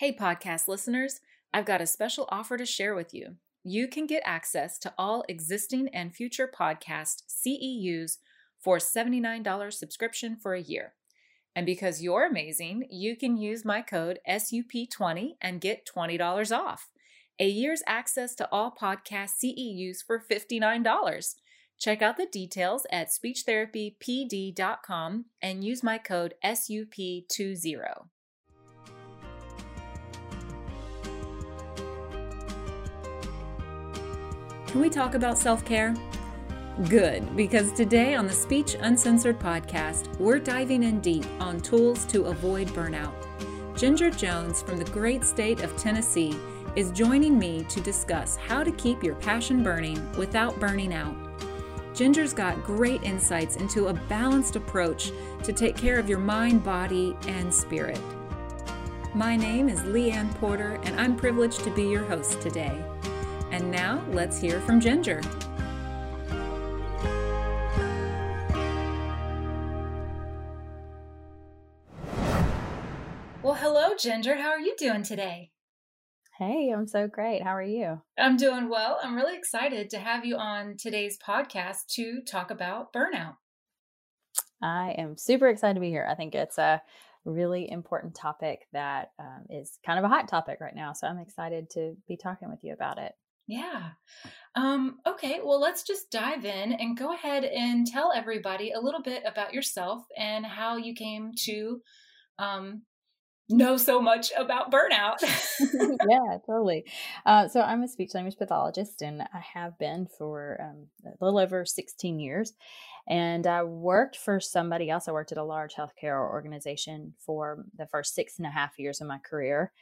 Hey, podcast listeners, I've got a special offer to share with you. You can get access to all existing and future podcast CEUs for $79 subscription for a year. And because you're amazing, you can use my code SUP20 and get $20 off. A year's access to all podcast CEUs for $59. Check out the details at speechtherapypd.com and use my code SUP20. Can we talk about self care? Good, because today on the Speech Uncensored podcast, we're diving in deep on tools to avoid burnout. Ginger Jones from the great state of Tennessee is joining me to discuss how to keep your passion burning without burning out. Ginger's got great insights into a balanced approach to take care of your mind, body, and spirit. My name is Leanne Porter, and I'm privileged to be your host today. And now let's hear from Ginger. Well, hello, Ginger. How are you doing today? Hey, I'm so great. How are you? I'm doing well. I'm really excited to have you on today's podcast to talk about burnout. I am super excited to be here. I think it's a really important topic that um, is kind of a hot topic right now. So I'm excited to be talking with you about it. Yeah. Um, okay, well, let's just dive in and go ahead and tell everybody a little bit about yourself and how you came to um, know so much about burnout. yeah, totally. Uh, so I'm a speech language pathologist, and I have been for um, a little over 16 years. And I worked for somebody else. I worked at a large healthcare organization for the first six and a half years of my career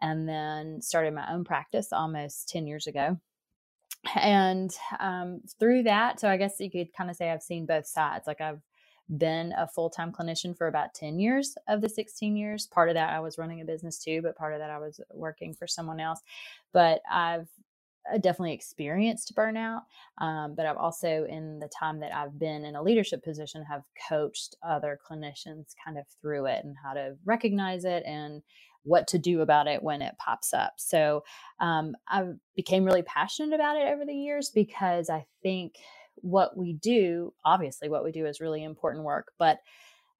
and then started my own practice almost 10 years ago. And um, through that, so I guess you could kind of say I've seen both sides. Like I've been a full time clinician for about 10 years of the 16 years. Part of that I was running a business too, but part of that I was working for someone else. But I've uh, definitely experienced burnout um, but i've also in the time that i've been in a leadership position have coached other clinicians kind of through it and how to recognize it and what to do about it when it pops up. So um, I became really passionate about it over the years because I think what we do, obviously, what we do is really important work. But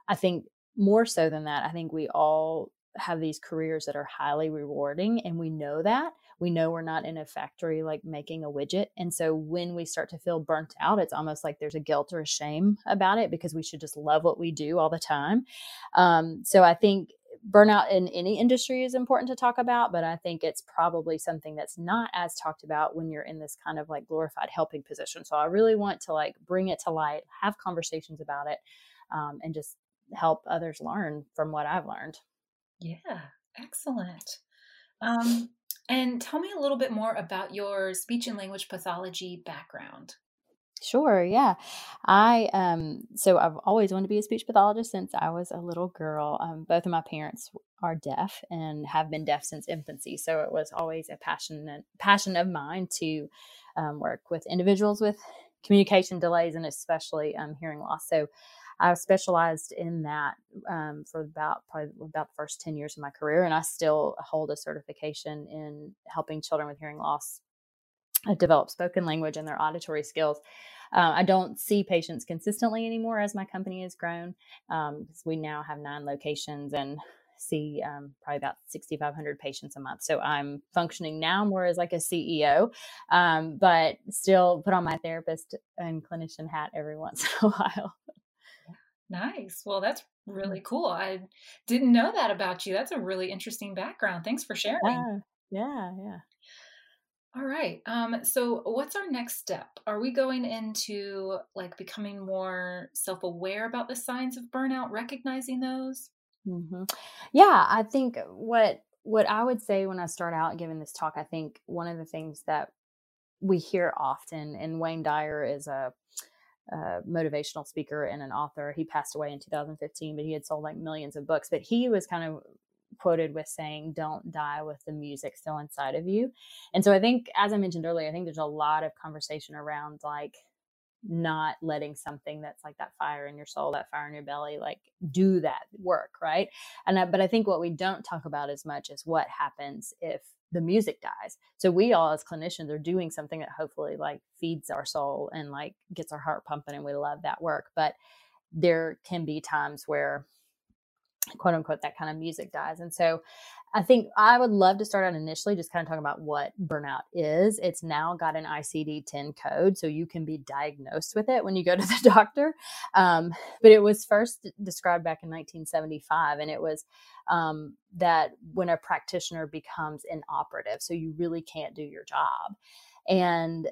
I think more so than that, I think we all have these careers that are highly rewarding and we know that we know we're not in a factory like making a widget and so when we start to feel burnt out it's almost like there's a guilt or a shame about it because we should just love what we do all the time um, so i think burnout in any industry is important to talk about, but I think it's probably something that's not as talked about when you're in this kind of like glorified helping position. So I really want to like bring it to light, have conversations about it, um, and just help others learn from what I've learned. Yeah, excellent. Um, and tell me a little bit more about your speech and language pathology background. Sure, yeah. I um so I've always wanted to be a speech pathologist since I was a little girl. Um, both of my parents are deaf and have been deaf since infancy, so it was always a passion passion of mine to um, work with individuals with communication delays and especially um, hearing loss. So I specialized in that um, for about probably about the first ten years of my career, and I still hold a certification in helping children with hearing loss uh, develop spoken language and their auditory skills. Uh, I don't see patients consistently anymore as my company has grown um, we now have nine locations and see um, probably about 6,500 patients a month. So I'm functioning now more as like a CEO, um, but still put on my therapist and clinician hat every once in a while. Nice. Well, that's really cool. I didn't know that about you. That's a really interesting background. Thanks for sharing. Yeah, yeah, yeah. All right. Um, so what's our next step? Are we going into like becoming more self-aware about the signs of burnout, recognizing those? Mm-hmm. Yeah, I think what what I would say when I start out giving this talk, I think one of the things that we hear often, and Wayne Dyer is a, a motivational speaker and an author. He passed away in 2015, but he had sold like millions of books. But he was kind of quoted with saying, Don't die with the music still inside of you. And so I think, as I mentioned earlier, I think there's a lot of conversation around like, not letting something that's like that fire in your soul, that fire in your belly, like do that work, right? And I, but I think what we don't talk about as much is what happens if the music dies. So we all as clinicians are doing something that hopefully like feeds our soul and like gets our heart pumping and we love that work. But there can be times where quote unquote that kind of music dies. And so I think I would love to start out initially just kind of talking about what burnout is. It's now got an ICD 10 code, so you can be diagnosed with it when you go to the doctor. Um, but it was first described back in 1975, and it was um, that when a practitioner becomes inoperative, so you really can't do your job. And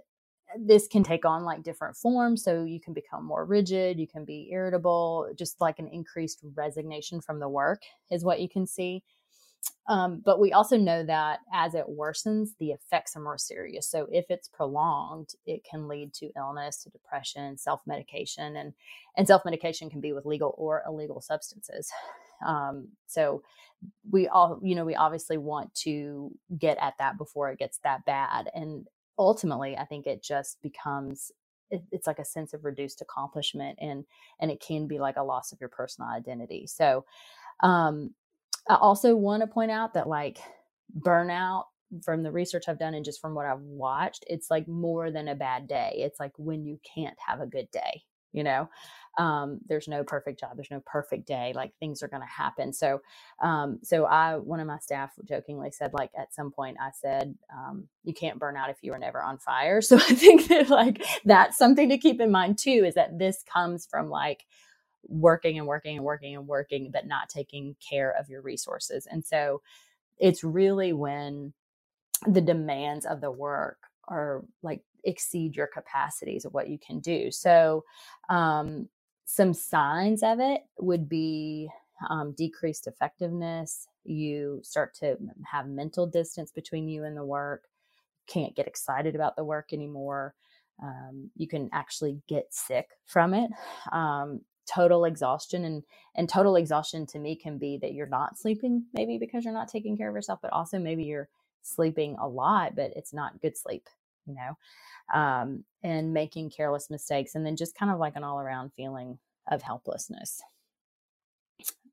this can take on like different forms. So you can become more rigid, you can be irritable, just like an increased resignation from the work is what you can see. Um, but we also know that as it worsens, the effects are more serious. So if it's prolonged, it can lead to illness, to depression, self medication, and and self medication can be with legal or illegal substances. Um, so we all, you know, we obviously want to get at that before it gets that bad. And ultimately, I think it just becomes it's like a sense of reduced accomplishment and and it can be like a loss of your personal identity so um I also want to point out that like burnout from the research I've done and just from what I've watched, it's like more than a bad day. It's like when you can't have a good day, you know? Um, there's no perfect job, there's no perfect day, like things are gonna happen. So um, so I one of my staff jokingly said, like at some point I said, um, you can't burn out if you are never on fire. So I think that like that's something to keep in mind too, is that this comes from like working and working and working and working, but not taking care of your resources. And so it's really when the demands of the work are like exceed your capacities of what you can do. So, um, some signs of it would be um, decreased effectiveness. You start to have mental distance between you and the work. Can't get excited about the work anymore. Um, you can actually get sick from it. Um, total exhaustion and and total exhaustion to me can be that you're not sleeping maybe because you're not taking care of yourself but also maybe you're sleeping a lot but it's not good sleep you know um, and making careless mistakes and then just kind of like an all around feeling of helplessness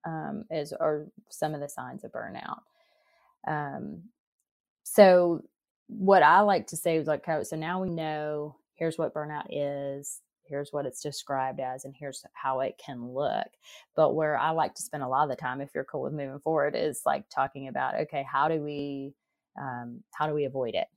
um, is are some of the signs of burnout. Um, so what i like to say is like so now we know here's what burnout is here's what it's described as and here's how it can look. But where i like to spend a lot of the time if you're cool with moving forward is like talking about okay how do we um, how do we avoid it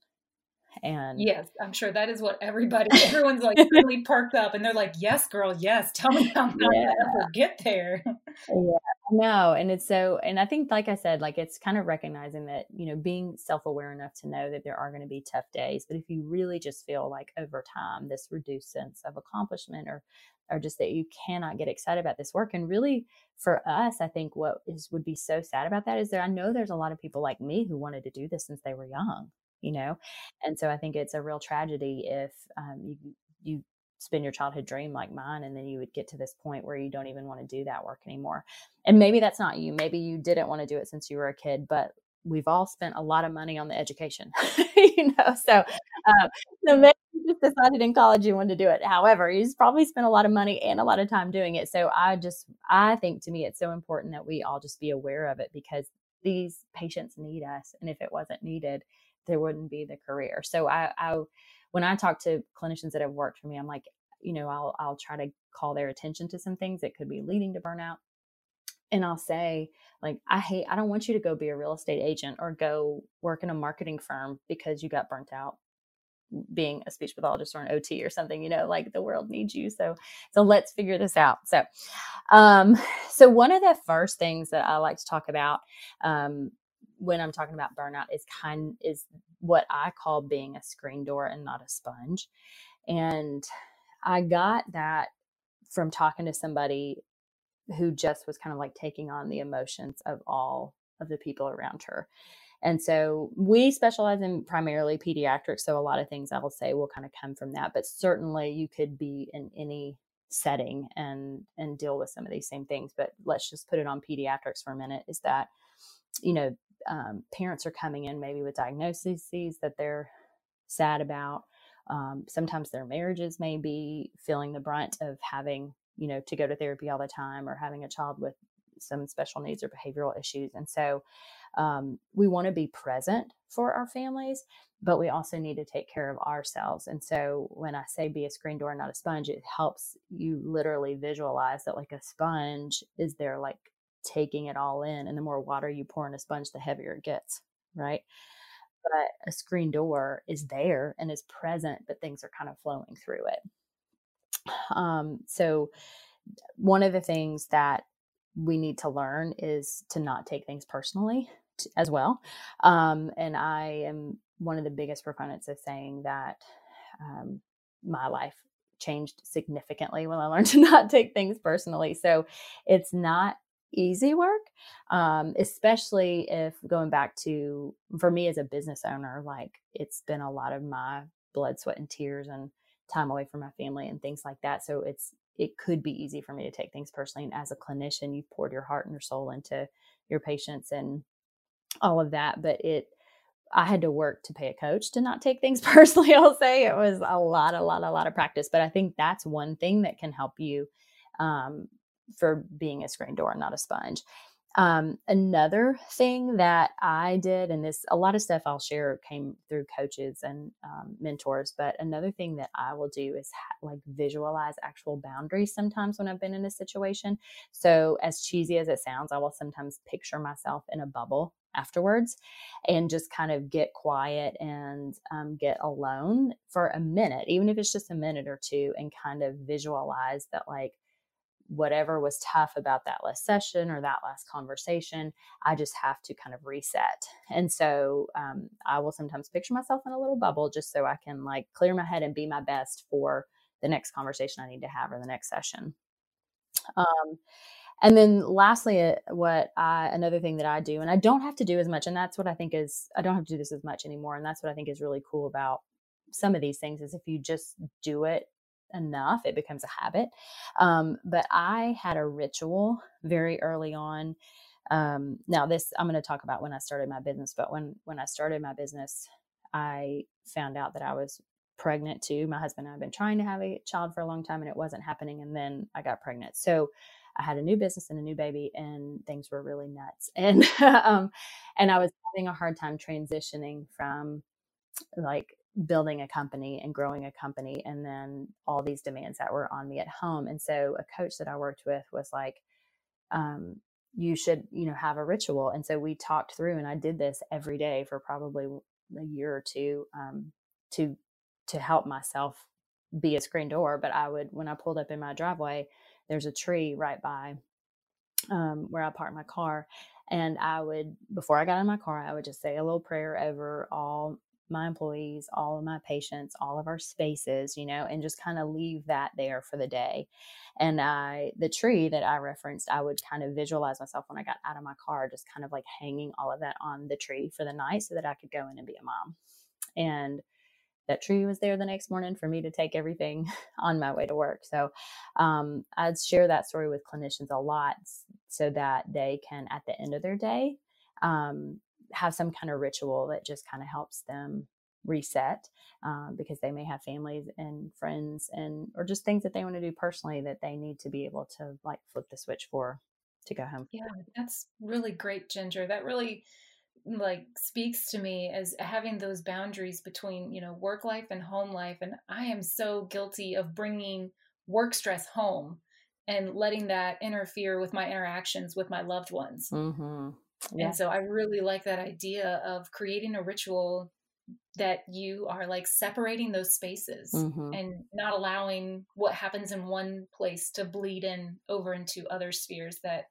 and yes i'm sure that is what everybody everyone's like really perked up and they're like yes girl yes tell me how yeah. to ever get there yeah no and it's so and i think like i said like it's kind of recognizing that you know being self-aware enough to know that there are going to be tough days but if you really just feel like over time this reduced sense of accomplishment or or just that you cannot get excited about this work and really for us i think what is would be so sad about that is that i know there's a lot of people like me who wanted to do this since they were young you know? And so i think it's a real tragedy if um, you you spend your childhood dream like mine and then you would get to this point where you don't even want to do that work anymore. And maybe that's not you maybe you didn't want to do it since you were a kid but we've all spent a lot of money on the education you know? So um, so maybe you just decided in college you wanted to do it. However you probably spent a lot of money and a lot of time doing it. So i just i think to me it's so important that we all just be aware of it because these patients need us and if it wasn't needed there wouldn't be the career so i i when I talk to clinicians that have worked for me, I'm like, you know, I'll I'll try to call their attention to some things that could be leading to burnout. And I'll say, like, I hate, I don't want you to go be a real estate agent or go work in a marketing firm because you got burnt out being a speech pathologist or an OT or something, you know, like the world needs you. So, so let's figure this out. So, um, so one of the first things that I like to talk about, um, when I'm talking about burnout is kind is what I call being a screen door and not a sponge. And I got that from talking to somebody who just was kind of like taking on the emotions of all of the people around her. And so we specialize in primarily pediatrics. So a lot of things I will say will kind of come from that. But certainly you could be in any setting and and deal with some of these same things. But let's just put it on pediatrics for a minute. Is that you know um, parents are coming in maybe with diagnoses that they're sad about Um, sometimes their marriages may be feeling the brunt of having, you know, to go to therapy all the time or having a child with some special needs or behavioral issues. And so um, we want to be present for our families, but we also need to take care of ourselves. And so when I say be a screen door, not a sponge, it helps you literally visualize that like a sponge is there, like taking it all in. And the more water you pour in a sponge, the heavier it gets, right? But a screen door is there and is present, but things are kind of flowing through it. Um, so, one of the things that we need to learn is to not take things personally as well. Um, and I am one of the biggest proponents of saying that um, my life changed significantly when I learned to not take things personally. So it's not easy work, um, especially if going back to for me as a business owner, like it's been a lot of my blood, sweat, and tears and time away from my family and things like that. So it's it could be easy for me to take things personally. And as a clinician, you've poured your heart and your soul into your patients and all of that. But it, I had to work to pay a coach to not take things personally. I'll say it was a lot, a lot, a lot of practice. But I think that's one thing that can help you um, for being a screen door, and not a sponge. Um, another thing that I did, and this a lot of stuff I'll share came through coaches and um, mentors, but another thing that I will do is ha- like visualize actual boundaries sometimes when I've been in a situation. So, as cheesy as it sounds, I will sometimes picture myself in a bubble afterwards and just kind of get quiet and um, get alone for a minute, even if it's just a minute or two, and kind of visualize that, like, whatever was tough about that last session or that last conversation, I just have to kind of reset. And so um, I will sometimes picture myself in a little bubble just so I can like clear my head and be my best for the next conversation I need to have or the next session. Um, and then lastly, uh, what I, another thing that I do, and I don't have to do as much, and that's what I think is, I don't have to do this as much anymore. And that's what I think is really cool about some of these things is if you just do it enough, it becomes a habit. Um, but I had a ritual very early on. Um, now, this I'm going to talk about when I started my business, but when when I started my business, I found out that I was pregnant too. My husband and I have been trying to have a child for a long time, and it wasn't happening. And then I got pregnant, so I had a new business and a new baby, and things were really nuts. And um, and I was having a hard time transitioning from like building a company and growing a company and then all these demands that were on me at home and so a coach that i worked with was like um, you should you know have a ritual and so we talked through and i did this every day for probably a year or two um, to to help myself be a screen door but i would when i pulled up in my driveway there's a tree right by um, where i parked my car and i would before i got in my car i would just say a little prayer over all my employees, all of my patients, all of our spaces, you know, and just kind of leave that there for the day. And I, the tree that I referenced, I would kind of visualize myself when I got out of my car, just kind of like hanging all of that on the tree for the night so that I could go in and be a mom. And that tree was there the next morning for me to take everything on my way to work. So um, I'd share that story with clinicians a lot so that they can, at the end of their day, um, have some kind of ritual that just kind of helps them reset um, because they may have families and friends and or just things that they want to do personally that they need to be able to like flip the switch for to go home. Yeah that's really great ginger. That really like speaks to me as having those boundaries between you know work life and home life and i am so guilty of bringing work stress home and letting that interfere with my interactions with my loved ones. Mm-hmm. Yeah. And so I really like that idea of creating a ritual that you are like separating those spaces mm-hmm. and not allowing what happens in one place to bleed in over into other spheres that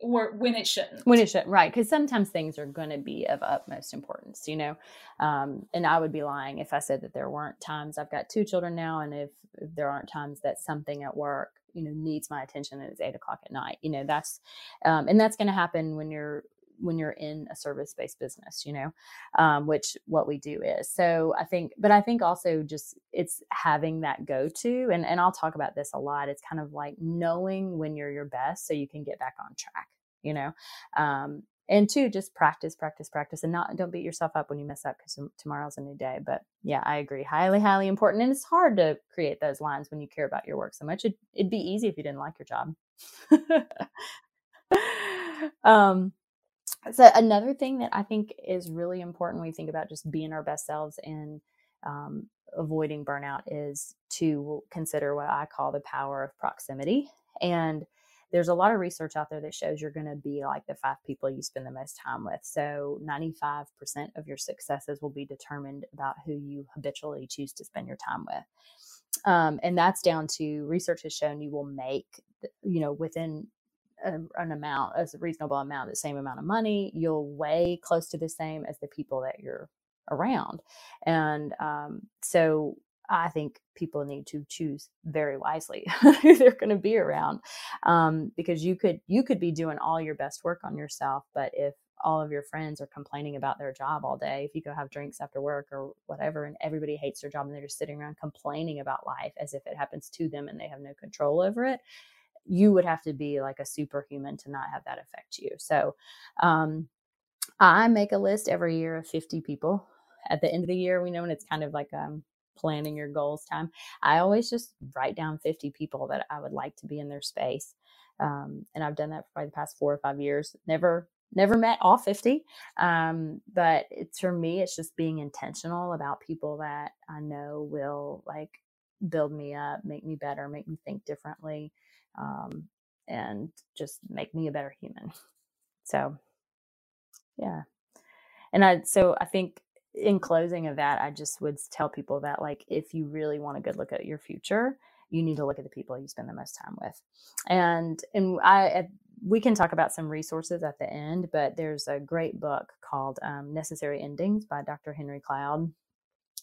or when it shouldn't when it shouldn't right because sometimes things are going to be of utmost importance you know um, and i would be lying if i said that there weren't times i've got two children now and if, if there aren't times that something at work you know needs my attention and it's eight o'clock at night you know that's um, and that's going to happen when you're when you're in a service based business, you know, um, which what we do is. So I think, but I think also just it's having that go to, and, and I'll talk about this a lot. It's kind of like knowing when you're your best so you can get back on track, you know, um, and two, just practice, practice, practice, and not don't beat yourself up when you mess up because tomorrow's a new day. But yeah, I agree. Highly, highly important, and it's hard to create those lines when you care about your work so much. It, it'd be easy if you didn't like your job. um, so another thing that I think is really important when we think about just being our best selves and um, avoiding burnout is to consider what I call the power of proximity. And there's a lot of research out there that shows you're going to be like the five people you spend the most time with. So 95% of your successes will be determined about who you habitually choose to spend your time with. Um, and that's down to research has shown you will make, you know, within an amount, as a reasonable amount, the same amount of money, you'll weigh close to the same as the people that you're around. And um, so I think people need to choose very wisely who they're going to be around, um, because you could you could be doing all your best work on yourself, but if all of your friends are complaining about their job all day, if you go have drinks after work or whatever, and everybody hates their job and they're just sitting around complaining about life as if it happens to them and they have no control over it, you would have to be like a superhuman to not have that affect you. So, um, I make a list every year of 50 people. At the end of the year, we know when it's kind of like um, planning your goals time. I always just write down 50 people that I would like to be in their space. Um, and I've done that for the past four or five years. Never, never met all 50. Um, but it's for me, it's just being intentional about people that I know will like build me up, make me better, make me think differently, um, and just make me a better human. So, yeah. And I, so I think in closing of that, I just would tell people that like if you really want a good look at your future, you need to look at the people you spend the most time with. And and I we can talk about some resources at the end, but there's a great book called um, Necessary Endings by Dr. Henry Cloud.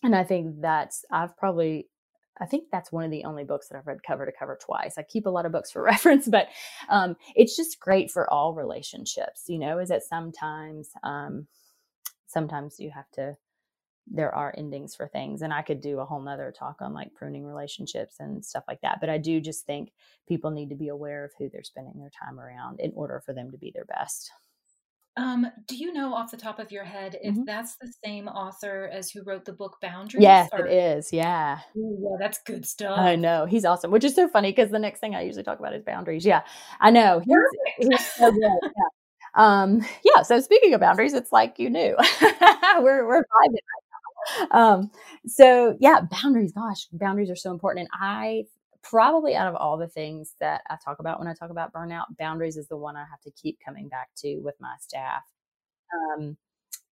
And I think that's I've probably I think that's one of the only books that I've read cover to cover twice. I keep a lot of books for reference, but um, it's just great for all relationships. You know, is that sometimes um, sometimes you have to there are endings for things and i could do a whole nother talk on like pruning relationships and stuff like that but i do just think people need to be aware of who they're spending their time around in order for them to be their best um, do you know off the top of your head if mm-hmm. that's the same author as who wrote the book Boundaries? Yes, or... it is. Yeah. Ooh, yeah, that's good stuff. I know. He's awesome, which is so funny because the next thing I usually talk about is boundaries. Yeah, I know. He's, he's so good. Yeah. Um, yeah. So speaking of boundaries, it's like you knew. we're we're vibing right now. Um, so yeah, boundaries. Gosh, boundaries are so important. And I probably out of all the things that I talk about when I talk about burnout, boundaries is the one I have to keep coming back to with my staff. Um,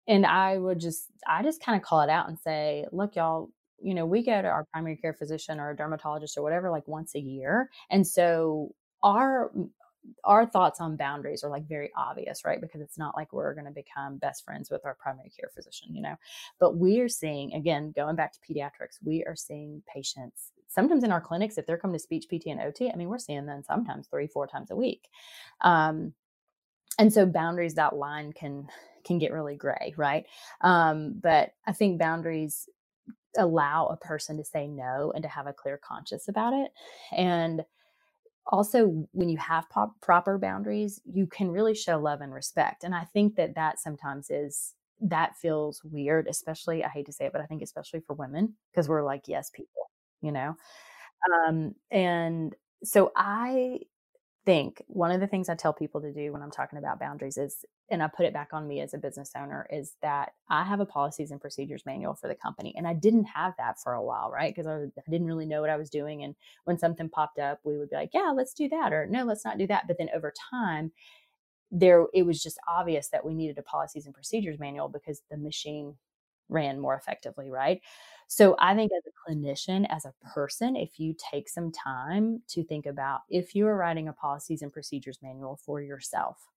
and I would just, I just kind of call it out and say, look, y'all, you know, we go to our primary care physician or a dermatologist or whatever like once a year. And so our our thoughts on boundaries are like very obvious, right? Because it's not like we're going to become best friends with our primary care physician, you know. But we are seeing, again, going back to pediatrics, we are seeing patients sometimes in our clinics, if they're coming to speech, PT, and OT, I mean, we're seeing them sometimes three, four times a week. Um, and so boundaries, that line can can get really gray, right? Um, but I think boundaries allow a person to say no and to have a clear conscience about it. And also when you have pop- proper boundaries you can really show love and respect and i think that that sometimes is that feels weird especially i hate to say it but i think especially for women because we're like yes people you know um and so i think one of the things I tell people to do when I'm talking about boundaries is, and I put it back on me as a business owner, is that I have a policies and procedures manual for the company. And I didn't have that for a while, right? Because I, I, didn't really know what I was doing. And when something popped up, we would be like, yeah, let's do that, or no, let's not do that. But then over time, there it was just obvious that we needed a policies and procedures manual because the machine ran more effectively, right? So I think as a clinician, as a person, if you take some time to think about if you are writing a policies and procedures manual for yourself,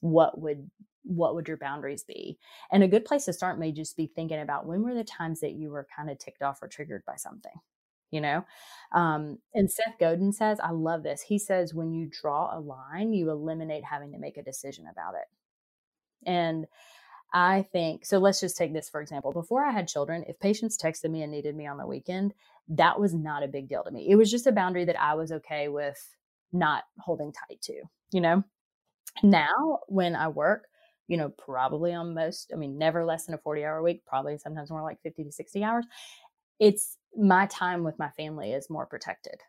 what would what would your boundaries be? And a good place to start may just be thinking about when were the times that you were kind of ticked off or triggered by something you know um, and seth godin says i love this he says when you draw a line you eliminate having to make a decision about it and I think so. Let's just take this for example. Before I had children, if patients texted me and needed me on the weekend, that was not a big deal to me. It was just a boundary that I was okay with not holding tight to, you know? Now, when I work, you know, probably on most, I mean, never less than a 40 hour week, probably sometimes more like 50 to 60 hours. It's my time with my family is more protected,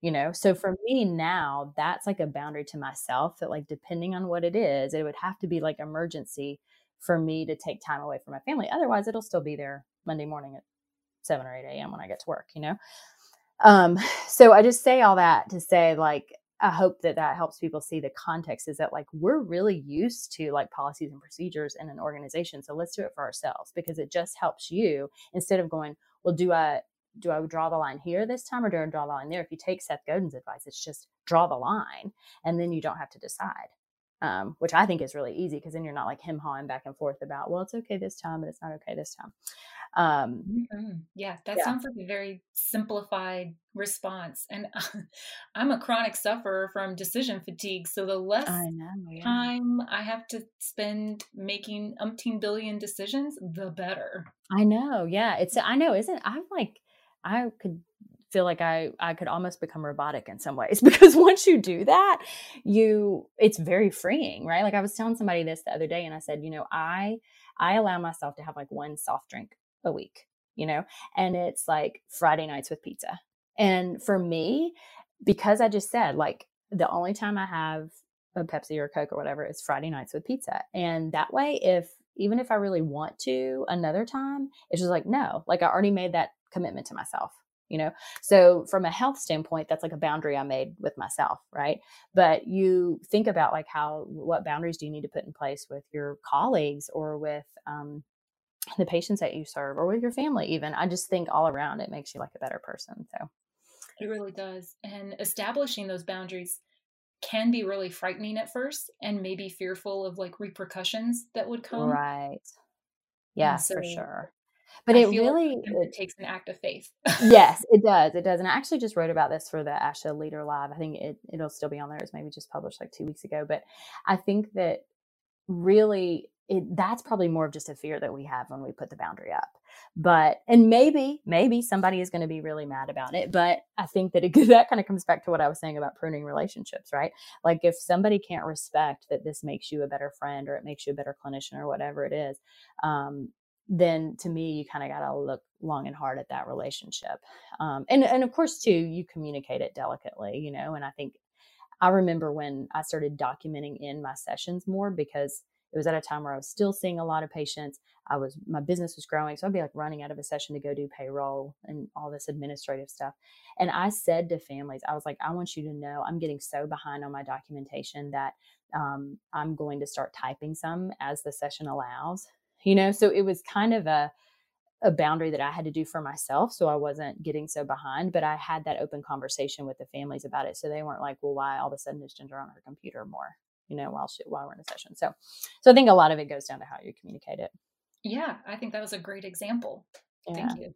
you know? So for me now, that's like a boundary to myself that, like, depending on what it is, it would have to be like emergency for me to take time away from my family. Otherwise, it'll still be there Monday morning at 7 or 8 a.m. when I get to work, you know? Um, so I just say all that to say, like, I hope that that helps people see the context is that like we're really used to like policies and procedures in an organization. So let's do it for ourselves because it just helps you instead of going, well, do I do I draw the line here this time or do I draw the line there? If you take Seth Godin's advice, it's just draw the line and then you don't have to decide. Um, which I think is really easy because then you're not like him hawing back and forth about, well, it's okay this time, but it's not okay this time. Um, mm-hmm. Yeah, that yeah. sounds like a very simplified response. And I'm a chronic sufferer from decision fatigue. So the less I know, yeah. time I have to spend making umpteen billion decisions, the better. I know. Yeah. It's, I know, isn't I'm like, I could feel like I I could almost become robotic in some ways because once you do that, you it's very freeing, right? Like I was telling somebody this the other day and I said, you know, I I allow myself to have like one soft drink a week, you know, and it's like Friday nights with pizza. And for me, because I just said, like, the only time I have a Pepsi or a Coke or whatever is Friday nights with pizza. And that way, if even if I really want to another time, it's just like, no, like I already made that commitment to myself you know? So from a health standpoint that's like a boundary i made with myself right? But you think about like how what boundaries do you need to put in place with your colleagues or with um, the patients that you serve or with your family even? I just think all around it makes you like a better person so. It really does and establishing those boundaries can be really frightening at first and maybe fearful of like repercussions that would come. Right. Yeah so for sure but I it really like it takes an act of faith yes it does it does and i actually just wrote about this for the asha leader live i think it, it'll still be on there it's maybe just published like two weeks ago but i think that really it, that's probably more of just a fear that we have when we put the boundary up. But and maybe maybe somebody is going to be really mad about it. But I think that it, that kind of comes back to what I was saying about pruning relationships, right? Like if somebody can't respect that this makes you a better friend or it makes you a better clinician or whatever it is, um, then to me you kind of got to look long and hard at that relationship. Um, and and of course too, you communicate it delicately, you know. And I think I remember when I started documenting in my sessions more because it was at a time where I was still seeing a lot of patients. I was my business was growing, so I'd be like running out of a session to go do payroll and all this administrative stuff. And I said to families, I was like, I want you to know I'm getting so behind on my documentation that um, I'm going to start typing some as the session allows. You know, so it was kind of a a boundary that I had to do for myself so I wasn't getting so behind. But I had that open conversation with the families about it. So they weren't like, well, why all of a sudden is Ginger on her computer more? you know, while she, while we're in a session. So, so I think a lot of it goes down to how you communicate it. Yeah, I think that was a great example. Yeah. Thank you.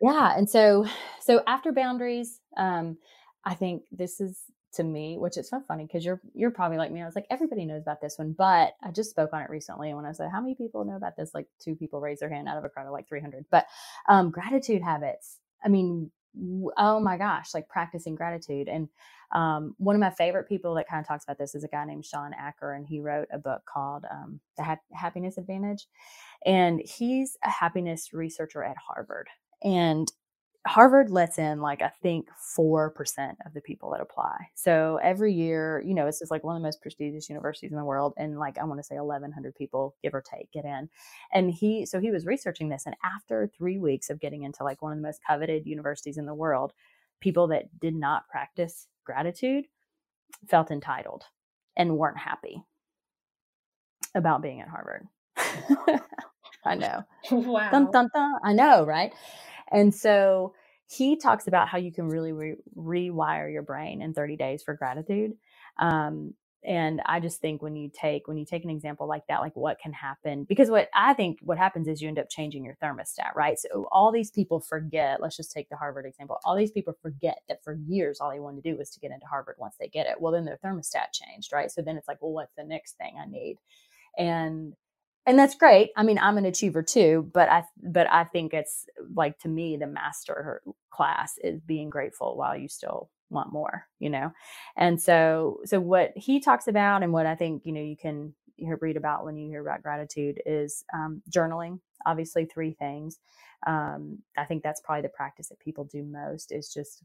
yeah, and so so after boundaries, um, I think this is to me, which is so funny because you're you're probably like me. I was like, everybody knows about this one, but I just spoke on it recently. And when I said, how many people know about this? Like two people raised their hand out of a crowd of like 300. But um, gratitude habits. I mean, oh my gosh, like practicing gratitude. And um, one of my favorite people that kind of talks about this is a guy named Shawn Achor, and he wrote a book called um, The ha- Happiness Advantage. And he's a happiness researcher at Harvard. And Harvard lets in like I think four percent of the people that apply. So every year, you know, it's just like one of the most prestigious universities in the world, and like I want to say eleven hundred people, give or take, get in. And he, so he was researching this, and after three weeks of getting into like one of the most coveted universities in the world, people that did not practice gratitude felt entitled and weren't happy about being at Harvard. I know. Wow. Dun, dun, dun. I know, right? And so he talks about how you can really re- rewire your brain in 30 days for gratitude. Um, and i just think when you take when you take an example like that like what can happen because what i think what happens is you end up changing your thermostat right? So all these people forget let's just take the harvard example all these people forget that for years all they wanted to do was to get into harvard once they get it. Well then their thermostat changed right? So then it's like well what's the next thing i need? And and that's great i mean i'm an achiever too but i but i think it's like to me the master class is being grateful while you still want more you know and so so what he talks about and what i think you know you can read about when you hear about gratitude is um, journaling. Obviously, three things. Um, I think that's probably the practice that people do most is just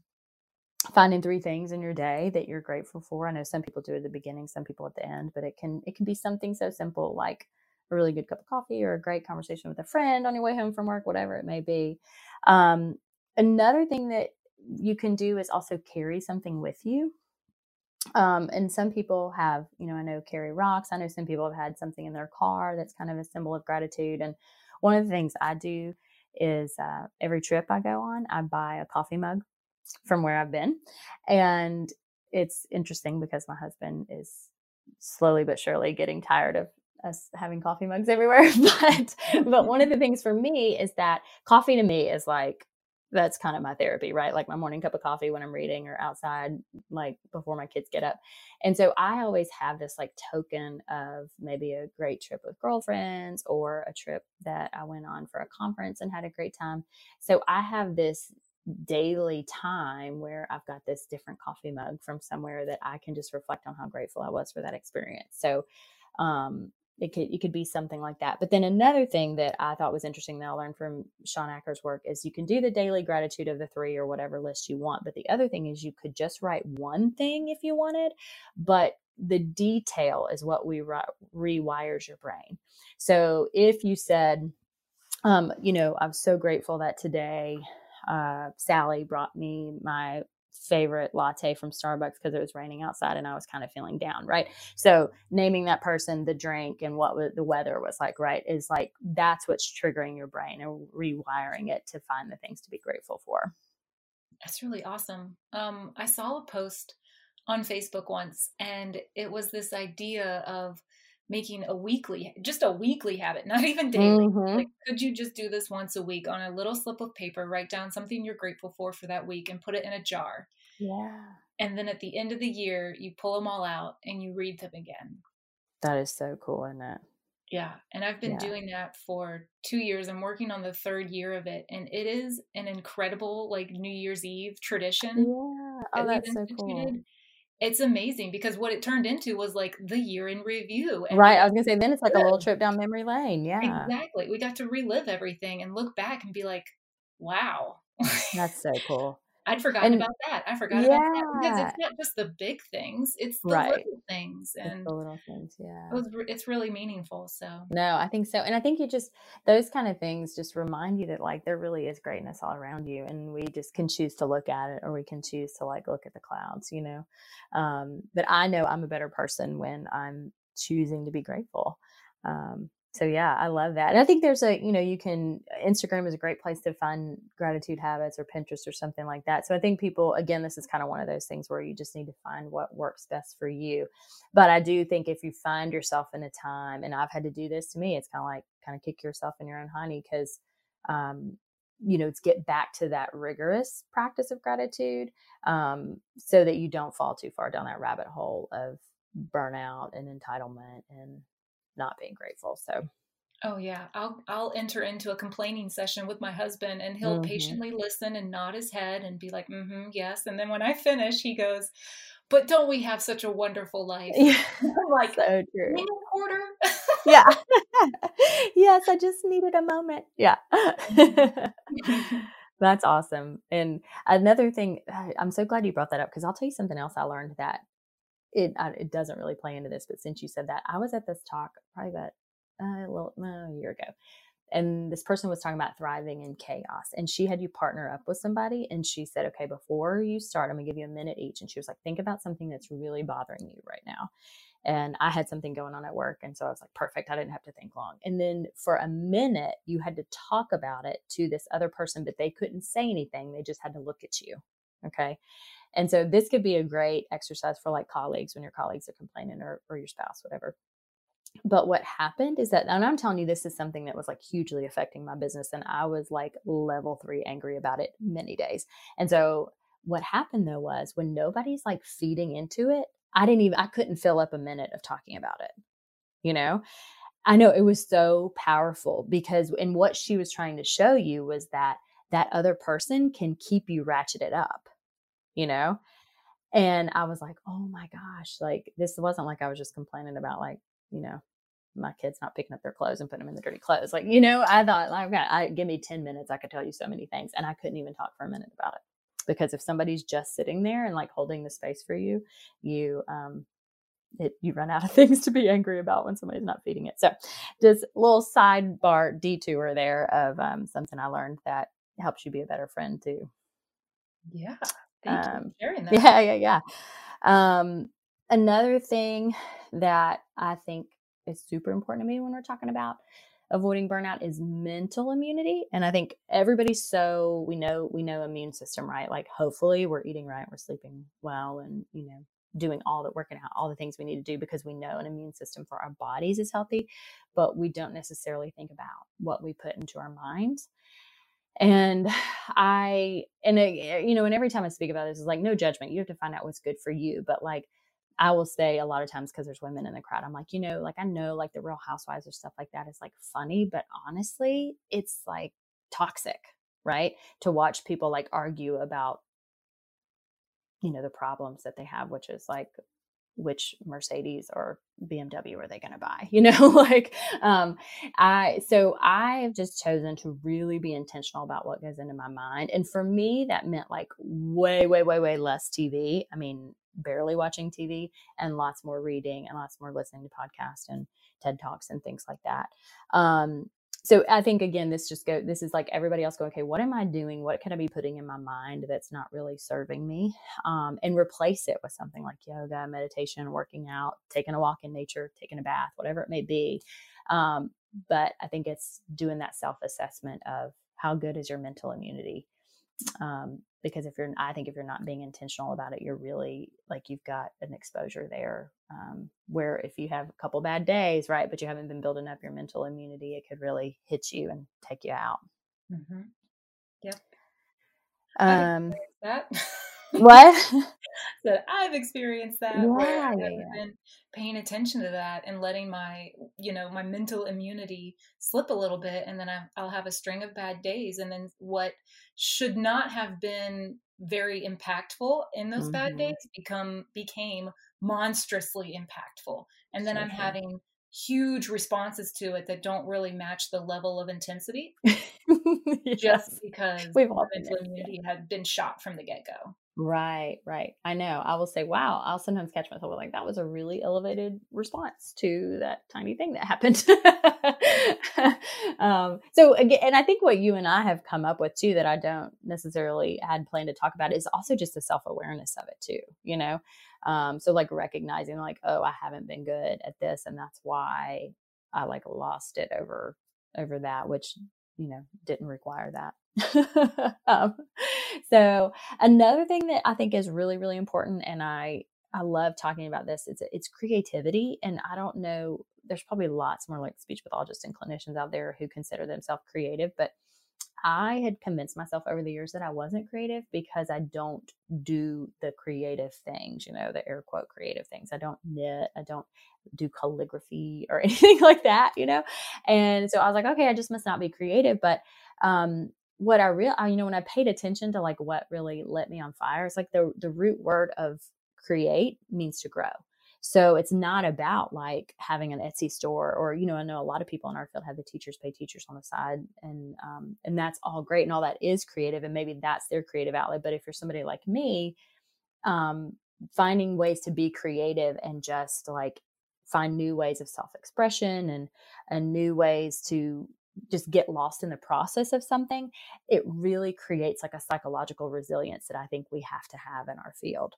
finding three things in your day that you're grateful for. I know some people do at the beginning, some people at the end, but it can it can be something so simple like a really good cup of coffee or a great conversation with a friend on your way home from work, whatever it may be. Um, another thing that you can do is also carry something with you. Um, and some people have, you know, I know carry rocks. I know some people have had something in their car that's kind of a symbol of gratitude. And one of the things I do is uh, every trip I go on, I buy a coffee mug from where I've been. And it's interesting because my husband is slowly but surely getting tired of us having coffee mugs everywhere. but but one of the things for me is that coffee to me is like that's kind of my therapy, right? Like my morning cup of coffee when I'm reading or outside, like before my kids get up. And so I always have this like token of maybe a great trip with girlfriends or a trip that I went on for a conference and had a great time. So I have this daily time where I've got this different coffee mug from somewhere that I can just reflect on how grateful I was for that experience. So, um, it could it could be something like that. But then another thing that I thought was interesting that I learned from Shawn Achor's work is you can do the daily gratitude of the three or whatever list you want. But the other thing is you could just write one thing if you wanted, but the detail is what we re- rewires your brain. So if you said, um, you know, I'm so grateful that today uh, Sally brought me my favorite latte from Starbucks because it was raining outside and I was kind of feeling down, right? So naming that person, the drink, and what the weather was like, right, is like that's what's triggering your brain and rewiring it to find the things to be grateful for. That's really awesome. Um, I saw a post on Facebook once, and it was this idea of making a weekly just a weekly habit not even daily. Mm-hmm. like could you just do this once a week on a little slip of paper write down something you're grateful for for that week and put it in a jar? Yeah. And then at the end of the year you pull them all out and you read them again. That is so cool isn't it? Yeah and i've been yeah. doing that for two years. I'm working on the third year of it and it is an incredible like new year's eve tradition yeah. oh that's so cool it's amazing because what it turned into was like the year in review. right. I was gonna say then it's like a little trip down memory lane. Yeah. Exactly. We got to relive everything and look back and be like, wow. That's so cool. I'd forgotten and, about that. I forgot yeah. about that because it's not just the big things; it's the right. little things and it's the little things. Yeah, it was, it's really meaningful. So no, I think so, and I think you just those kind of things just remind you that like there really is greatness all around you, and we just can choose to look at it, or we can choose to like look at the clouds, you know. Um, but I know I'm a better person when I'm choosing to be grateful. Um, so yeah i love that and i think there's a you know you can instagram is a great place to find gratitude habits or pinterest or something like that so i think people again this is kind of one of those things where you just need to find what works best for you but i do think if you find yourself in a time and i've had to do this to me it's kind of like kind of kick yourself in your own honey because um you know to get back to that rigorous practice of gratitude um so that you don't fall too far down that rabbit hole of burnout and entitlement and not being grateful. So Oh yeah, I'll I'll enter into a complaining session with my husband and he'll mm-hmm. patiently listen and nod his head and be like, "Mm-hmm, yes." And then when I finish, he goes, "But don't we have such a wonderful life?" Yeah. Like, "So true." a quarter. yeah. yes, I just needed a moment. Yeah. That's awesome. And another thing, I'm so glad you brought that up because I'll tell you something else I learned that it it doesn't really play into this, but since you said that, I was at this talk probably about uh, a little a year ago, and this person was talking about thriving in chaos, and she had you partner up with somebody, and she said, "Okay, before you start, I'm gonna give you a minute each," and she was like, "Think about something that's really bothering you right now." And I had something going on at work. And so I was like, perfect. I didn't have to think long. And then for a minute, you had to talk about it to this other person, but they couldn't say anything. They just had to look at you. Okay. And so this could be a great exercise for like colleagues when your colleagues are complaining or, or your spouse, whatever. But what happened is that, and I'm telling you, this is something that was like hugely affecting my business. And I was like level three angry about it many days. And so what happened though was when nobody's like feeding into it, I didn't even, I couldn't fill up a minute of talking about it, you know? I know it was so powerful because, and what she was trying to show you was that that other person can keep you ratcheted up you know? And I was like, oh my gosh, like this wasn't like I was just complaining about like, you know, my kids not picking up their clothes and putting them in the dirty clothes. Like, you know, I thought, like, I, give me 10 minutes, I could tell you so many things. And I couldn't even talk for a minute about it. Because if somebody's just sitting there and like holding the space for you, you, um, it, you run out of things to be angry about when somebody's not feeding it. So, just little sidebar detour there of um, something I learned that helps you be a better friend too. Yeah. Thank um, you sharing that. Yeah, yeah, yeah. Um, another thing that I think is super important to me when we're talking about avoiding burnout is mental immunity and i think everybody's so we know we know immune system right like hopefully we're eating right we're sleeping well and you know doing all the working out all the things we need to do because we know an immune system for our bodies is healthy but we don't necessarily think about what we put into our minds and i and it, eh, you know and every time i speak about this is like no judgment you have to find out what's good for you but like I will say a lot of times because there's women in the crowd, I'm like, you know, like I know like the real housewives or stuff like that is like funny, but honestly, it's like toxic, right? To watch people like argue about, you know, the problems that they have, which is like which Mercedes or BMW are they going to buy? You know, like um, I so I have just chosen to really be intentional about what goes into my mind, and for me that meant like way, way, way, way less TV. I mean, barely watching TV and lots more reading and lots more listening to podcasts and TED Talks and things like that. Um, so I think again, this just go. This is like everybody else going. Okay, what am I doing? What can I be putting in my mind that's not really serving me? Um, and replace it with something like yoga, meditation, working out, taking a walk in nature, taking a bath, whatever it may be. Um, but I think it's doing that self assessment of how good is your mental immunity um, because if you're i think if you're not being intentional about it you're really like you've got an exposure there um, where if you have a couple bad days right but you haven't been building up your mental immunity it could really hit you and take you out. Mm-hmm. yep. Um that what that I've experienced that yeah, yeah. been paying attention to that and letting my you know my mental immunity slip a little bit and then I, I'll have a string of bad days and then what should not have been very impactful in those mm-hmm. bad days become became monstrously impactful and then i'm having huge responses to it that don't really match the level of intensity yes. just because We've all mental immunity had been shot from the get-go Right, right. I know. I will say, wow, I'll sometimes catch myself like that was a really elevated response to that tiny thing that happened. um, so again, and I think what you and I have come up with too that I don't necessarily had planned to talk about is also just the self awareness of it too. You know, um, so like recognizing like, oh, I haven't been good at this, and that's why I like lost it over over that, which you know didn't require that. um, so another thing that I think is really, really important, and I I love talking about this. It's it's creativity, and I don't know. There's probably lots more like speech pathologists and clinicians out there who consider themselves creative, but I had convinced myself over the years that I wasn't creative because I don't do the creative things, you know, the air quote creative things. I don't knit, I don't do calligraphy or anything like that, you know. And so I was like, okay, I just must not be creative. But um, what I real, you know, when I paid attention to like what really lit me on fire, it's like the the root word of create means to grow. So it's not about like having an Etsy store or, you know, I know a lot of people in our field have the teachers pay teachers on the side and, um, and that's all great. And all that is creative. And maybe that's their creative outlet. But if you're somebody like me, um, finding ways to be creative and just like find new ways of self-expression and, and new ways to just get lost in the process of something, it really creates like a psychological resilience that I think we have to have in our field.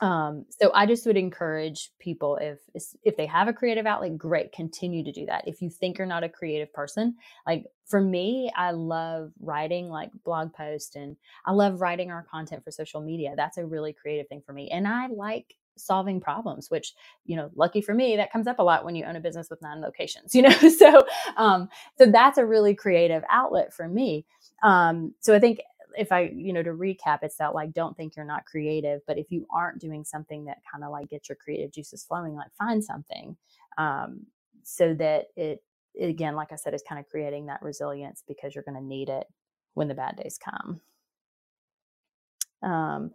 Um, so I just would encourage people if if they have a creative outlet, great, continue to do that. If you think you're not a creative person, like for me, I love writing like blog posts and I love writing our content for social media. That's a really creative thing for me. And I like solving problems which you know lucky for me that comes up a lot when you own a business with nine locations you know? So um so that's a really creative outlet for me. Um so i think if i you know to recap it's that like don't think you're not creative but if you aren't doing something that kind of like gets your creative juices flowing like find something um so that it again like i said is kind of creating that resilience because you're going to need it when the bad days come Um,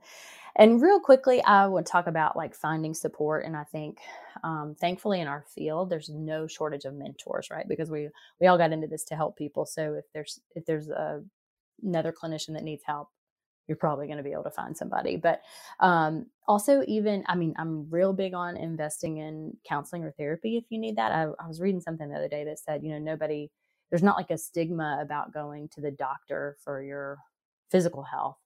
and real quickly, I would talk about like finding support. And I think, um, thankfully, in our field, there's no shortage of mentors, right? Because we we all got into this to help people. So if there's if there's a, another clinician that needs help, you're probably going to be able to find somebody. But um, also, even I mean, I'm real big on investing in counseling or therapy if you need that. I, I was reading something the other day that said, you know, nobody there's not like a stigma about going to the doctor for your physical health.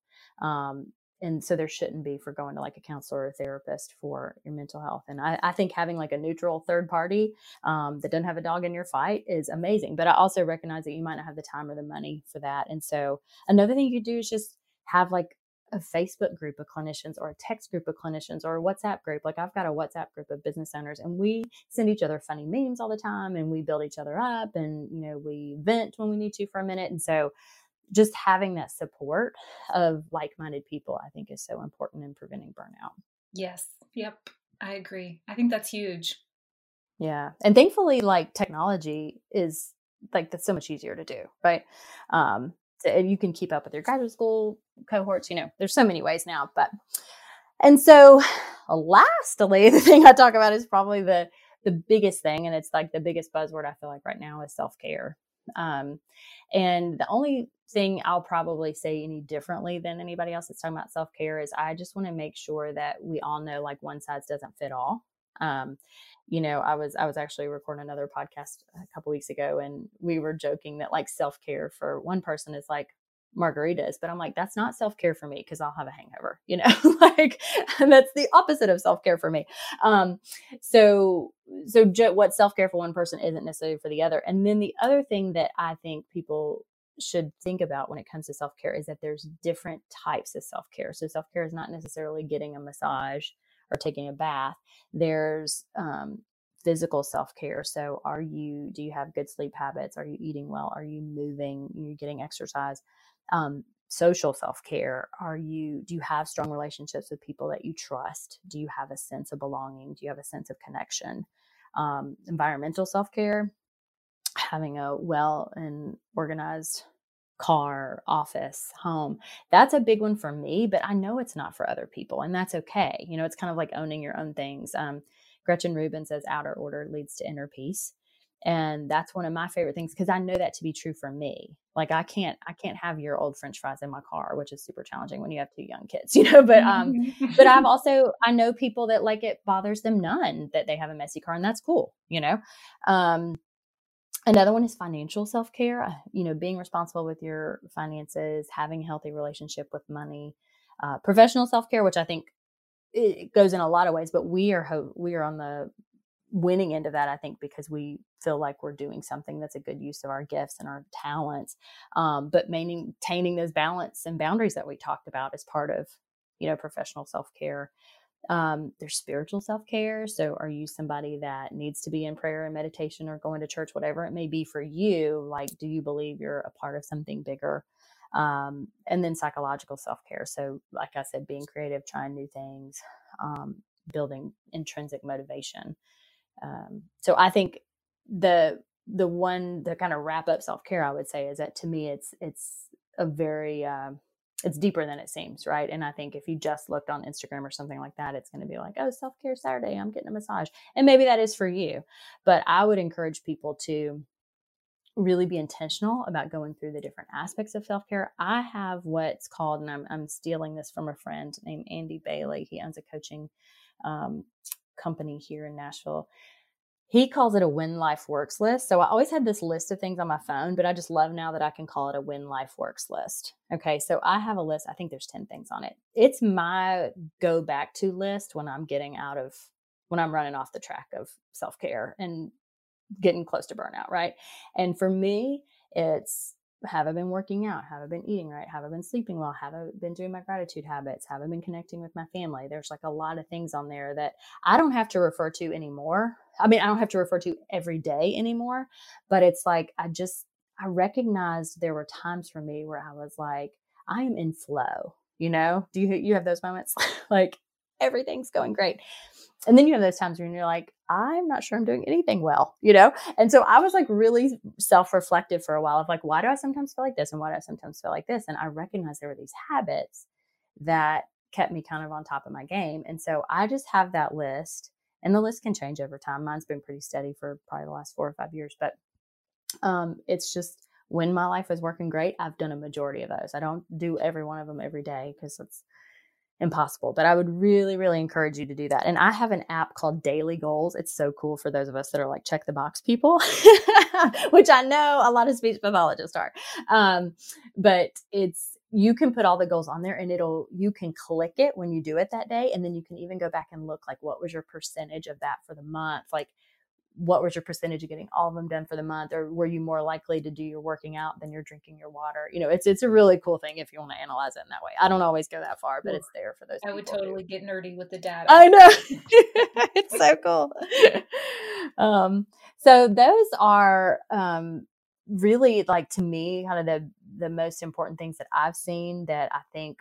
Um, and so there shouldn't be for going to like a counselor or therapist for your mental health and i, I think having like a neutral third party um, that doesn't have a dog in your fight is amazing but i also recognize that you might not have the time or the money for that and so another thing you do is just have like a facebook group of clinicians or a text group of clinicians or a whatsapp group like i've got a whatsapp group of business owners and we send each other funny memes all the time and we build each other up and you know we vent when we need to for a minute and so just having that support of like-minded people i think is so important in preventing burnout. Yes. Yep. I agree. I think that's huge. Yeah. And thankfully like technology is like that's so much easier to do right? Um so, and you can keep up with your graduate school cohorts you know there's so many ways now but and so lastly the thing i talk about is probably the the biggest thing and it's like the biggest buzzword i feel like right now is self-care um, and the only thing I'll probably say any differently than anybody else that's talking about self care is I just want to make sure that we all know like one size doesn't fit all. Um, you know, I was I was actually recording another podcast a couple weeks ago, and we were joking that like self care for one person is like margaritas but i'm like that's not self-care for me because i'll have a hangover you know? Like that's the opposite of self-care for me. Um so so what self-care for one person isn't necessarily for the other and then the other thing that i think people should think about when it comes to self-care is that there's different types of self-care. So self-care is not necessarily getting a massage or taking a bath. There's um, physical self-care. So are you do you have good sleep habits? Are you eating well? Are you moving? You're you getting exercise um, social self-care are you do you have strong relationships with people that you trust? Do you have a sense of belonging? Do you have a sense of connection? Um, environmental self-care having a well and organized car office home that's a big one for me but i know it's not for other people and that's okay you know it's kind of like owning your own things. Um, gretchen rubin says outer order leads to inner peace and that's one of my favorite things because i know that to be true for me like i can't i can't have your old french fries in my car which is super challenging when you have two young kids you know but um but i've also i know people that like it bothers them none that they have a messy car and that's cool you know? Um another one is financial self-care uh, you know being responsible with your finances having a healthy relationship with money uh, professional self-care which i think it goes in a lot of ways but we are ho- we are on the winning end of that, I think, because we feel like we're doing something that's a good use of our gifts and our talents. Um, but maintaining those balance and boundaries that we talked about as part of, you know, professional self care. Um, there's spiritual self care. So, are you somebody that needs to be in prayer and meditation or going to church, whatever it may be for you? Like, do you believe you're a part of something bigger? Um, and then psychological self care. So, like I said, being creative, trying new things, um, building intrinsic motivation. Um, so I think the the one the kind of wrap up self care I would say is that to me it's it's a very uh, it's deeper than it seems, right? And I think if you just looked on Instagram or something like that, it's going to be like, oh, self care Saturday, I'm getting a massage, and maybe that is for you. But I would encourage people to really be intentional about going through the different aspects of self care. I have what's called, and I'm, I'm stealing this from a friend named Andy Bailey. He owns a coaching um, company here in Nashville. He calls it a when life works list. So I always had this list of things on my phone, but I just love now that I can call it a when life works list. Okay. So I have a list. I think there's 10 things on it. It's my go back to list when I'm getting out of, when I'm running off the track of self care and getting close to burnout. Right. And for me, it's have I been working out? Have I been eating right? Have I been sleeping well? Have I been doing my gratitude habits? Have I been connecting with my family? There's like a lot of things on there that I don't have to refer to anymore. I mean, I don't have to refer to every day anymore, but it's like I just, I recognized there were times for me where I was like, I am in flow. You know, do you, you have those moments? like everything's going great. And then you have those times when you're like, I'm not sure I'm doing anything well, you know? And so I was like really self reflective for a while of like, why do I sometimes feel like this? And why do I sometimes feel like this? And I recognized there were these habits that kept me kind of on top of my game. And so I just have that list, and the list can change over time. Mine's been pretty steady for probably the last four or five years, but um, it's just when my life is working great, I've done a majority of those. I don't do every one of them every day because it's impossible. But I would really, really encourage you to do that. And I have an app called Daily Goals. It's so cool for those of us that are like check the box people, which I know a lot of speech pathologists are. Um, but it's you can put all the goals on there and it'll you can click it when you do it that day and then you can even go back and look like what was your percentage of that for the month like what was your percentage of getting all of them done for the month? Or were you more likely to do your working out than you're drinking your water? You know it's it's a really cool thing if you want to analyze it in that way. I don't always go that far but it's there for those i would totally get nerdy with the data. I know. It's so cool. Um so those are um really like to me kind of the the most important things that i've seen that i think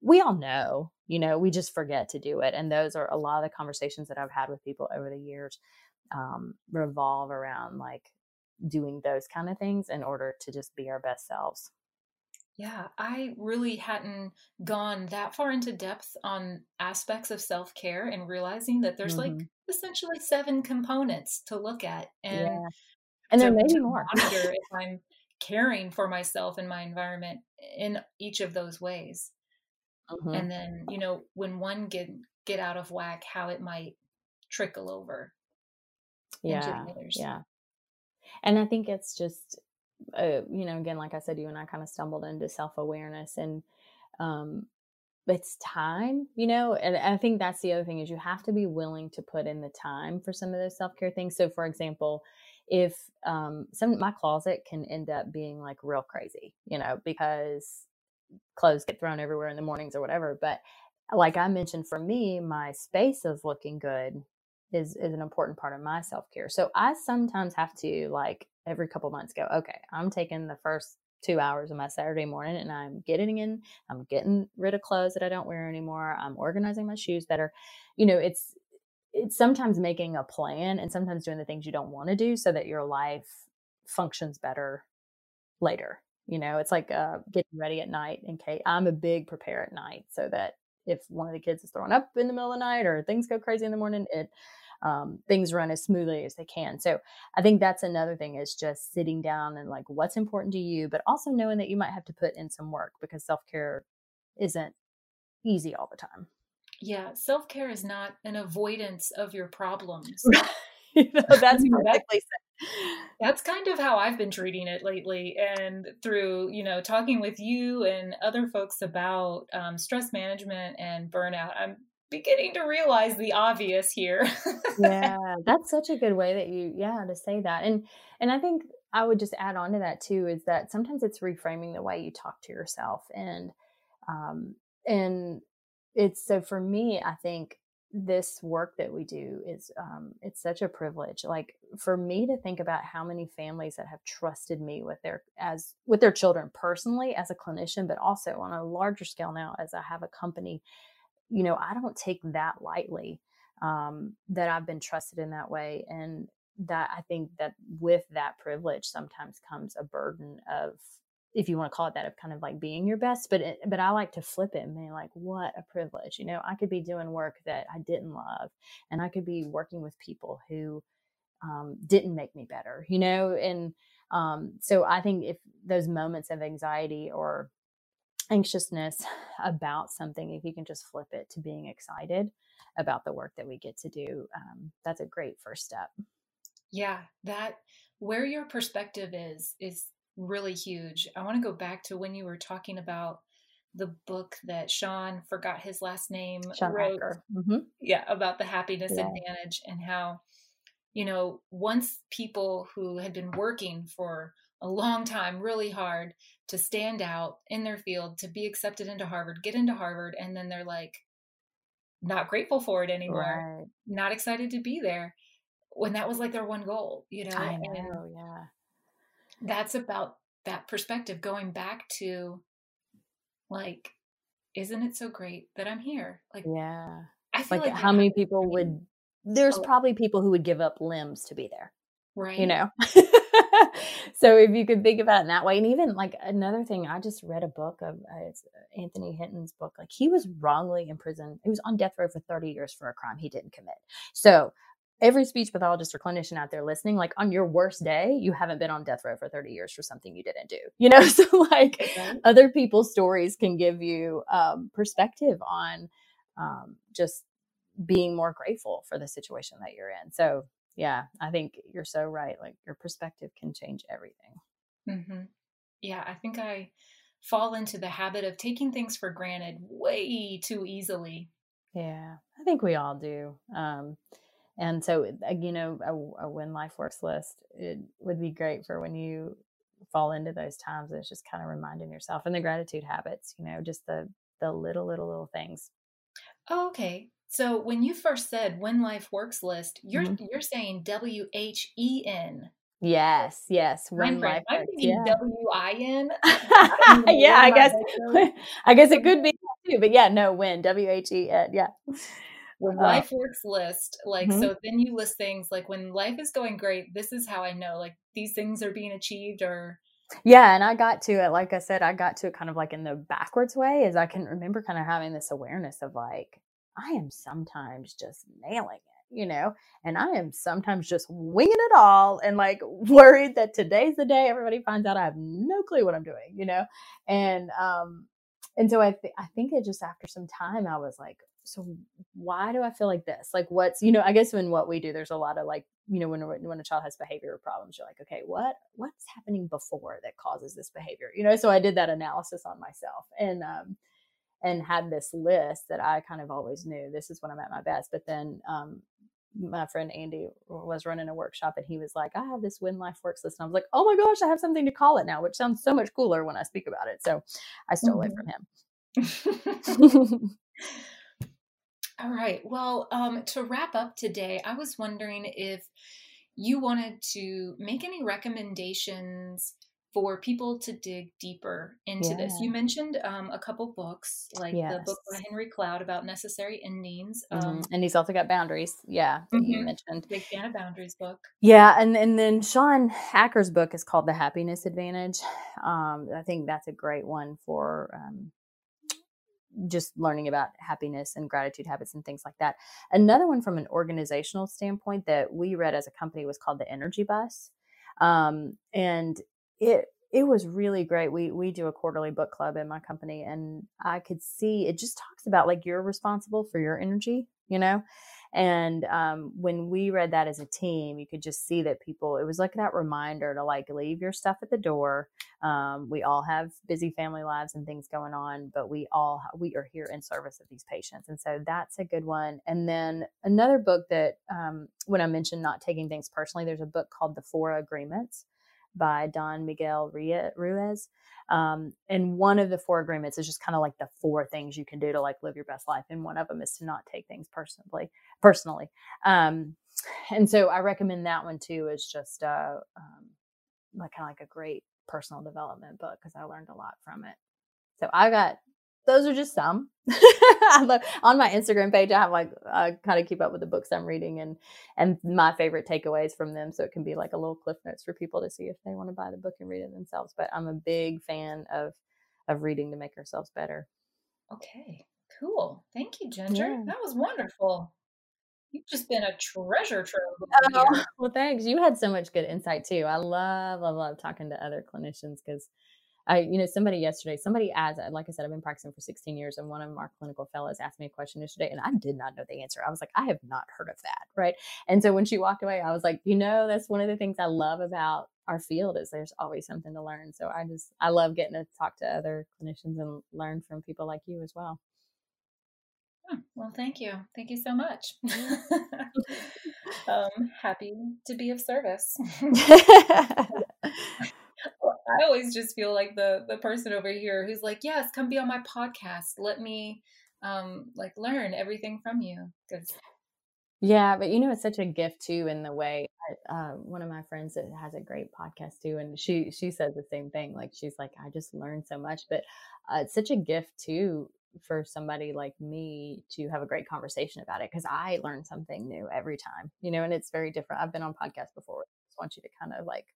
we all know you know we just forget to do it. And those are a lot of the conversations that i've had with people over the years um, revolve around like doing those kind of things in order to just be our best selves. Yeah, I really hadn't gone that far into depth on aspects of self care and realizing that there's mm-hmm. like essentially seven components to look at. And, yeah. and there may be more. monitor if I'm caring for myself and my environment in each of those ways. Mm-hmm. And then, you know, when one get get out of whack, how it might trickle over yeah yeah. And i think it's just uh, you know again like i said you and i kind of stumbled into self-awareness and um it's time you know and i think that's the other thing is you have to be willing to put in the time for some of those self-care things. So for example if um some my closet can end up being like real crazy you know because clothes get thrown everywhere in the mornings or whatever but like i mentioned for me my space is looking good is is an important part of my self-care. So I sometimes have to like every couple months go, okay, I'm taking the first 2 hours of my Saturday morning and I'm getting in I'm getting rid of clothes that I don't wear anymore. I'm organizing my shoes better. You know, it's it's sometimes making a plan and sometimes doing the things you don't want to do so that your life functions better later. You know, it's like uh, getting ready at night in case I'm a big prepare at night so that if one of the kids is throwing up in the middle of the night or things go crazy in the morning, it um, things run as smoothly as they can. So I think that's another thing is just sitting down and like what's important to you, but also knowing that you might have to put in some work because self care isn't easy all the time. Yeah, self care is not an avoidance of your problems. you know, that's perfectly that's kind of how I've been treating it lately. And through, you know, talking with you and other folks about um, stress management and burnout, I'm beginning to realize the obvious here. yeah, that's such a good way that you, yeah, to say that. And, and I think I would just add on to that too is that sometimes it's reframing the way you talk to yourself. And, um, and it's so for me, I think this work that we do is um, it's such a privilege. Like for me to think about how many families that have trusted me with their as with their children personally as a clinician but also on a larger scale now as i have a company you know i don't take that lightly um, that i've been trusted in that way. And that i think that with that privilege sometimes comes a burden of if you want to call it that of kind of like being your best but it, but I like to flip it and be like what a privilege. You know I could be doing work that I didn't love and I could be working with people who um, didn't make me better you know and um, so I think if those moments of anxiety or anxiousness about something if you can just flip it to being excited about the work that we get to do um, that's a great first step. Yeah that where your perspective is is really huge. I want to go back to when you were talking about the book that Shawn forgot his last name Shawn wrote. Mm-hmm. Yeah, about the happiness yeah. advantage and how, you know, once people who had been working for a long time, really hard to stand out in their field, to be accepted into Harvard, get into Harvard, and then they're like not grateful for it anymore, right. not excited to be there. When that was like their one goal, you know. I know, and, yeah that's about that perspective going back to like isn't it so great that i'm here like yeah i feel like, like how many people would there's probably people who would give up limbs to be there right you know so if you could think about it in that way, and even like another thing, I just read a book of uh, it's Anthony Hinton's book. Like he was wrongly imprisoned. He was on death row for 30 years for a crime he didn't commit. So every speech pathologist or clinician out there listening, like on your worst day, you haven't been on death row for 30 years for something you didn't do. You know, so like okay. other people's stories can give you um, perspective on um, just being more grateful for the situation that you're in. So yeah, I think you're so right. Like your perspective can change everything. Mm-hmm. Yeah, I think I fall into the habit of taking things for granted way too easily. Yeah, I think we all do. Um, and so, uh, you know, a, a when life works list, it would be great for when you fall into those times. It's just kind of reminding yourself and the gratitude habits, you know, just the, the little, little, little things. Oh, okay. So when you first said when life works list, you're mm-hmm. you're saying W H E N. Yes, yes. When life I'm thinking W I N. Yeah, I guess I guess it could be too, but yeah, no, when W H E N. Yeah when uh, life works list like mm-hmm. so then you list things like when life is going great this is how i know like these things are being achieved or yeah and i got to it like i said i got to it kind of like in the backwards way as i can remember kind of having this awareness of like i am sometimes just nailing it you know and i am sometimes just winging it all and like worried that today's the day everybody finds out i have no clue what i'm doing you know and um and so i th- i think it just after some time i was like so why do I feel like this? Like what's, you know, I guess when what we do, there's a lot of like, you know, when when a child has behavior problems, you're like, okay, what what's happening before that causes this behavior? You know, so I did that analysis on myself and um and had this list that I kind of always knew this is when I'm at my best. But then um my friend Andy was running a workshop and he was like, I have this Win life works list. And I was like, oh my gosh, I have something to call it now, which sounds so much cooler when I speak about it. So I stole mm-hmm. it from him. All right. Well, um, to wrap up today, I was wondering if you wanted to make any recommendations for people to dig deeper into yeah. this. You mentioned um, a couple books, like yes. the book by Henry Cloud about necessary endings, mm-hmm. um, and he's also got boundaries. Yeah, mm-hmm. you mentioned big fan of boundaries book. Yeah, and and then Shawn Achor's book is called The Happiness Advantage. Um, I think that's a great one for um, just learning about happiness and gratitude habits and things like that. Another one from an organizational standpoint that we read as a company was called the Energy Bus, um, and it it was really great. We we do a quarterly book club in my company, and I could see it just talks about like you're responsible for your energy, you know, and um, when we read that as a team, you could just see that people, it was like that reminder to like leave your stuff at the door. Um, we all have busy family lives and things going on, but we all, we are here in service of these patients. And so that's a good one. And then another book that, um, when I mentioned not taking things personally, there's a book called The Four Agreements by Don Miguel Ruiz. Um, and one of the four agreements is just kind of like the four things you can do to like live your best life. And one of them is to not take things personally, personally. Um, and so I recommend that one too, is just, uh, um, like kind of like a great personal development book because I learned a lot from it. So I got those are just some. on my Instagram page, I have like I kind of keep up with the books I'm reading and and my favorite takeaways from them, so it can be like a little cliff notes for people to see if they want to buy the book and read it themselves. But I'm a big fan of of reading to make ourselves better. Okay, cool. Thank you, Ginger. Yeah. That was wonderful. You've just been a treasure trove. Oh, well, thanks. You had so much good insight too. I love, love, love talking to other clinicians because I, you know, somebody yesterday, somebody asked, like I said, I've been practicing for 16 years, and one of our clinical fellows asked me a question yesterday, and I did not know the answer. I was like, I have not heard of that, right? And so when she walked away, I was like, you know, that's one of the things I love about our field is there's always something to learn. So I just, I love getting to talk to other clinicians and learn from people like you as well. Well, thank you. Thank you so much. um, happy to be of service. I always just feel like the the person over here who's like, "Yes, come be on my podcast. Let me um like learn everything from you." Cuz yeah, but you know, it's such a gift too in the way. Uh, one of my friends that has a great podcast too, and she she says the same thing. Like she's like, I just learned so much, but uh, it's such a gift too for somebody like me to have a great conversation about it because I learn something new every time, you know, and it's very different. I've been on podcasts before. I just want you to kind of like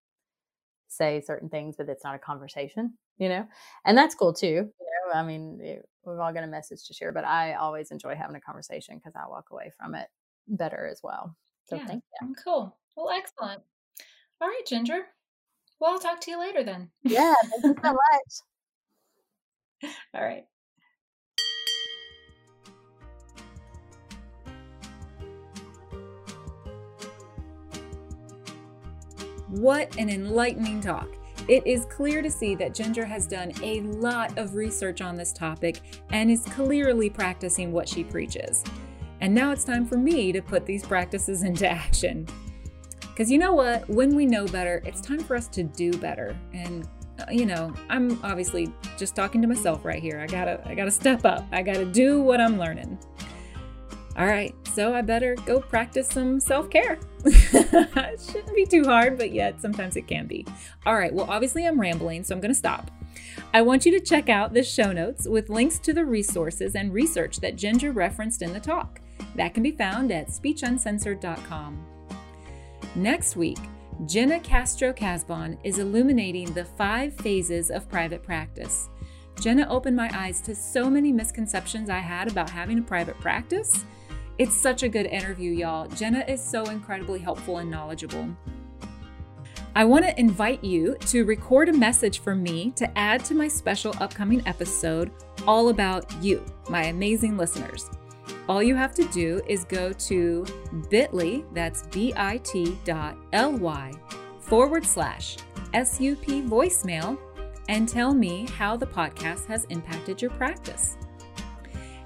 say certain things, but it's not a conversation, you know, and that's cool too. You know, I mean, it, we've all got a message to share, but I always enjoy having a conversation because I walk away from it better as well. So yeah. thank you. Mm, cool. Well, excellent. All right, Ginger. Well, I'll talk to you later then. Yeah, thank you so much. All right. What an enlightening talk. It is clear to see that Ginger has done a lot of research on this topic and is clearly practicing what she preaches. And now it's time for me to put these practices into action. Because you know what? When we know better, it's time for us to do better. And uh, you know, I'm obviously just talking to myself right here. I gotta, I gotta step up. I gotta do what I'm learning. All right, so I better go practice some self care. it shouldn't be too hard, but yet sometimes it can be. All right, well, obviously I'm rambling, so I'm gonna stop. I want you to check out the show notes with links to the resources and research that Ginger referenced in the talk. That can be found at speechuncensored.com. Next week, Jenna Castro Casbon is illuminating the five phases of private practice. Jenna opened my eyes to so many misconceptions I had about having a private practice. It's such a good interview, y'all. Jenna is so incredibly helpful and knowledgeable. I want to invite you to record a message for me to add to my special upcoming episode all about you, my amazing listeners. All you have to do is go to bit.ly, that's bit.ly forward slash SUP voicemail, and tell me how the podcast has impacted your practice.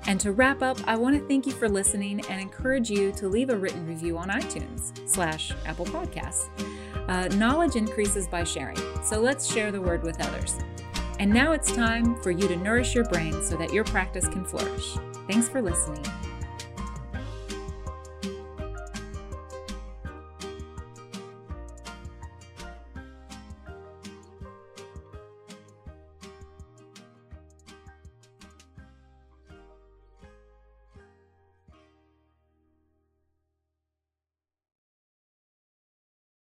And to wrap up, I want to thank you for listening and encourage you to leave a written review on iTunes slash Apple Podcasts. Uh, knowledge increases by sharing, so let's share the word with others. And now it's time for you to nourish your brain so that your practice can flourish. Thanks for listening.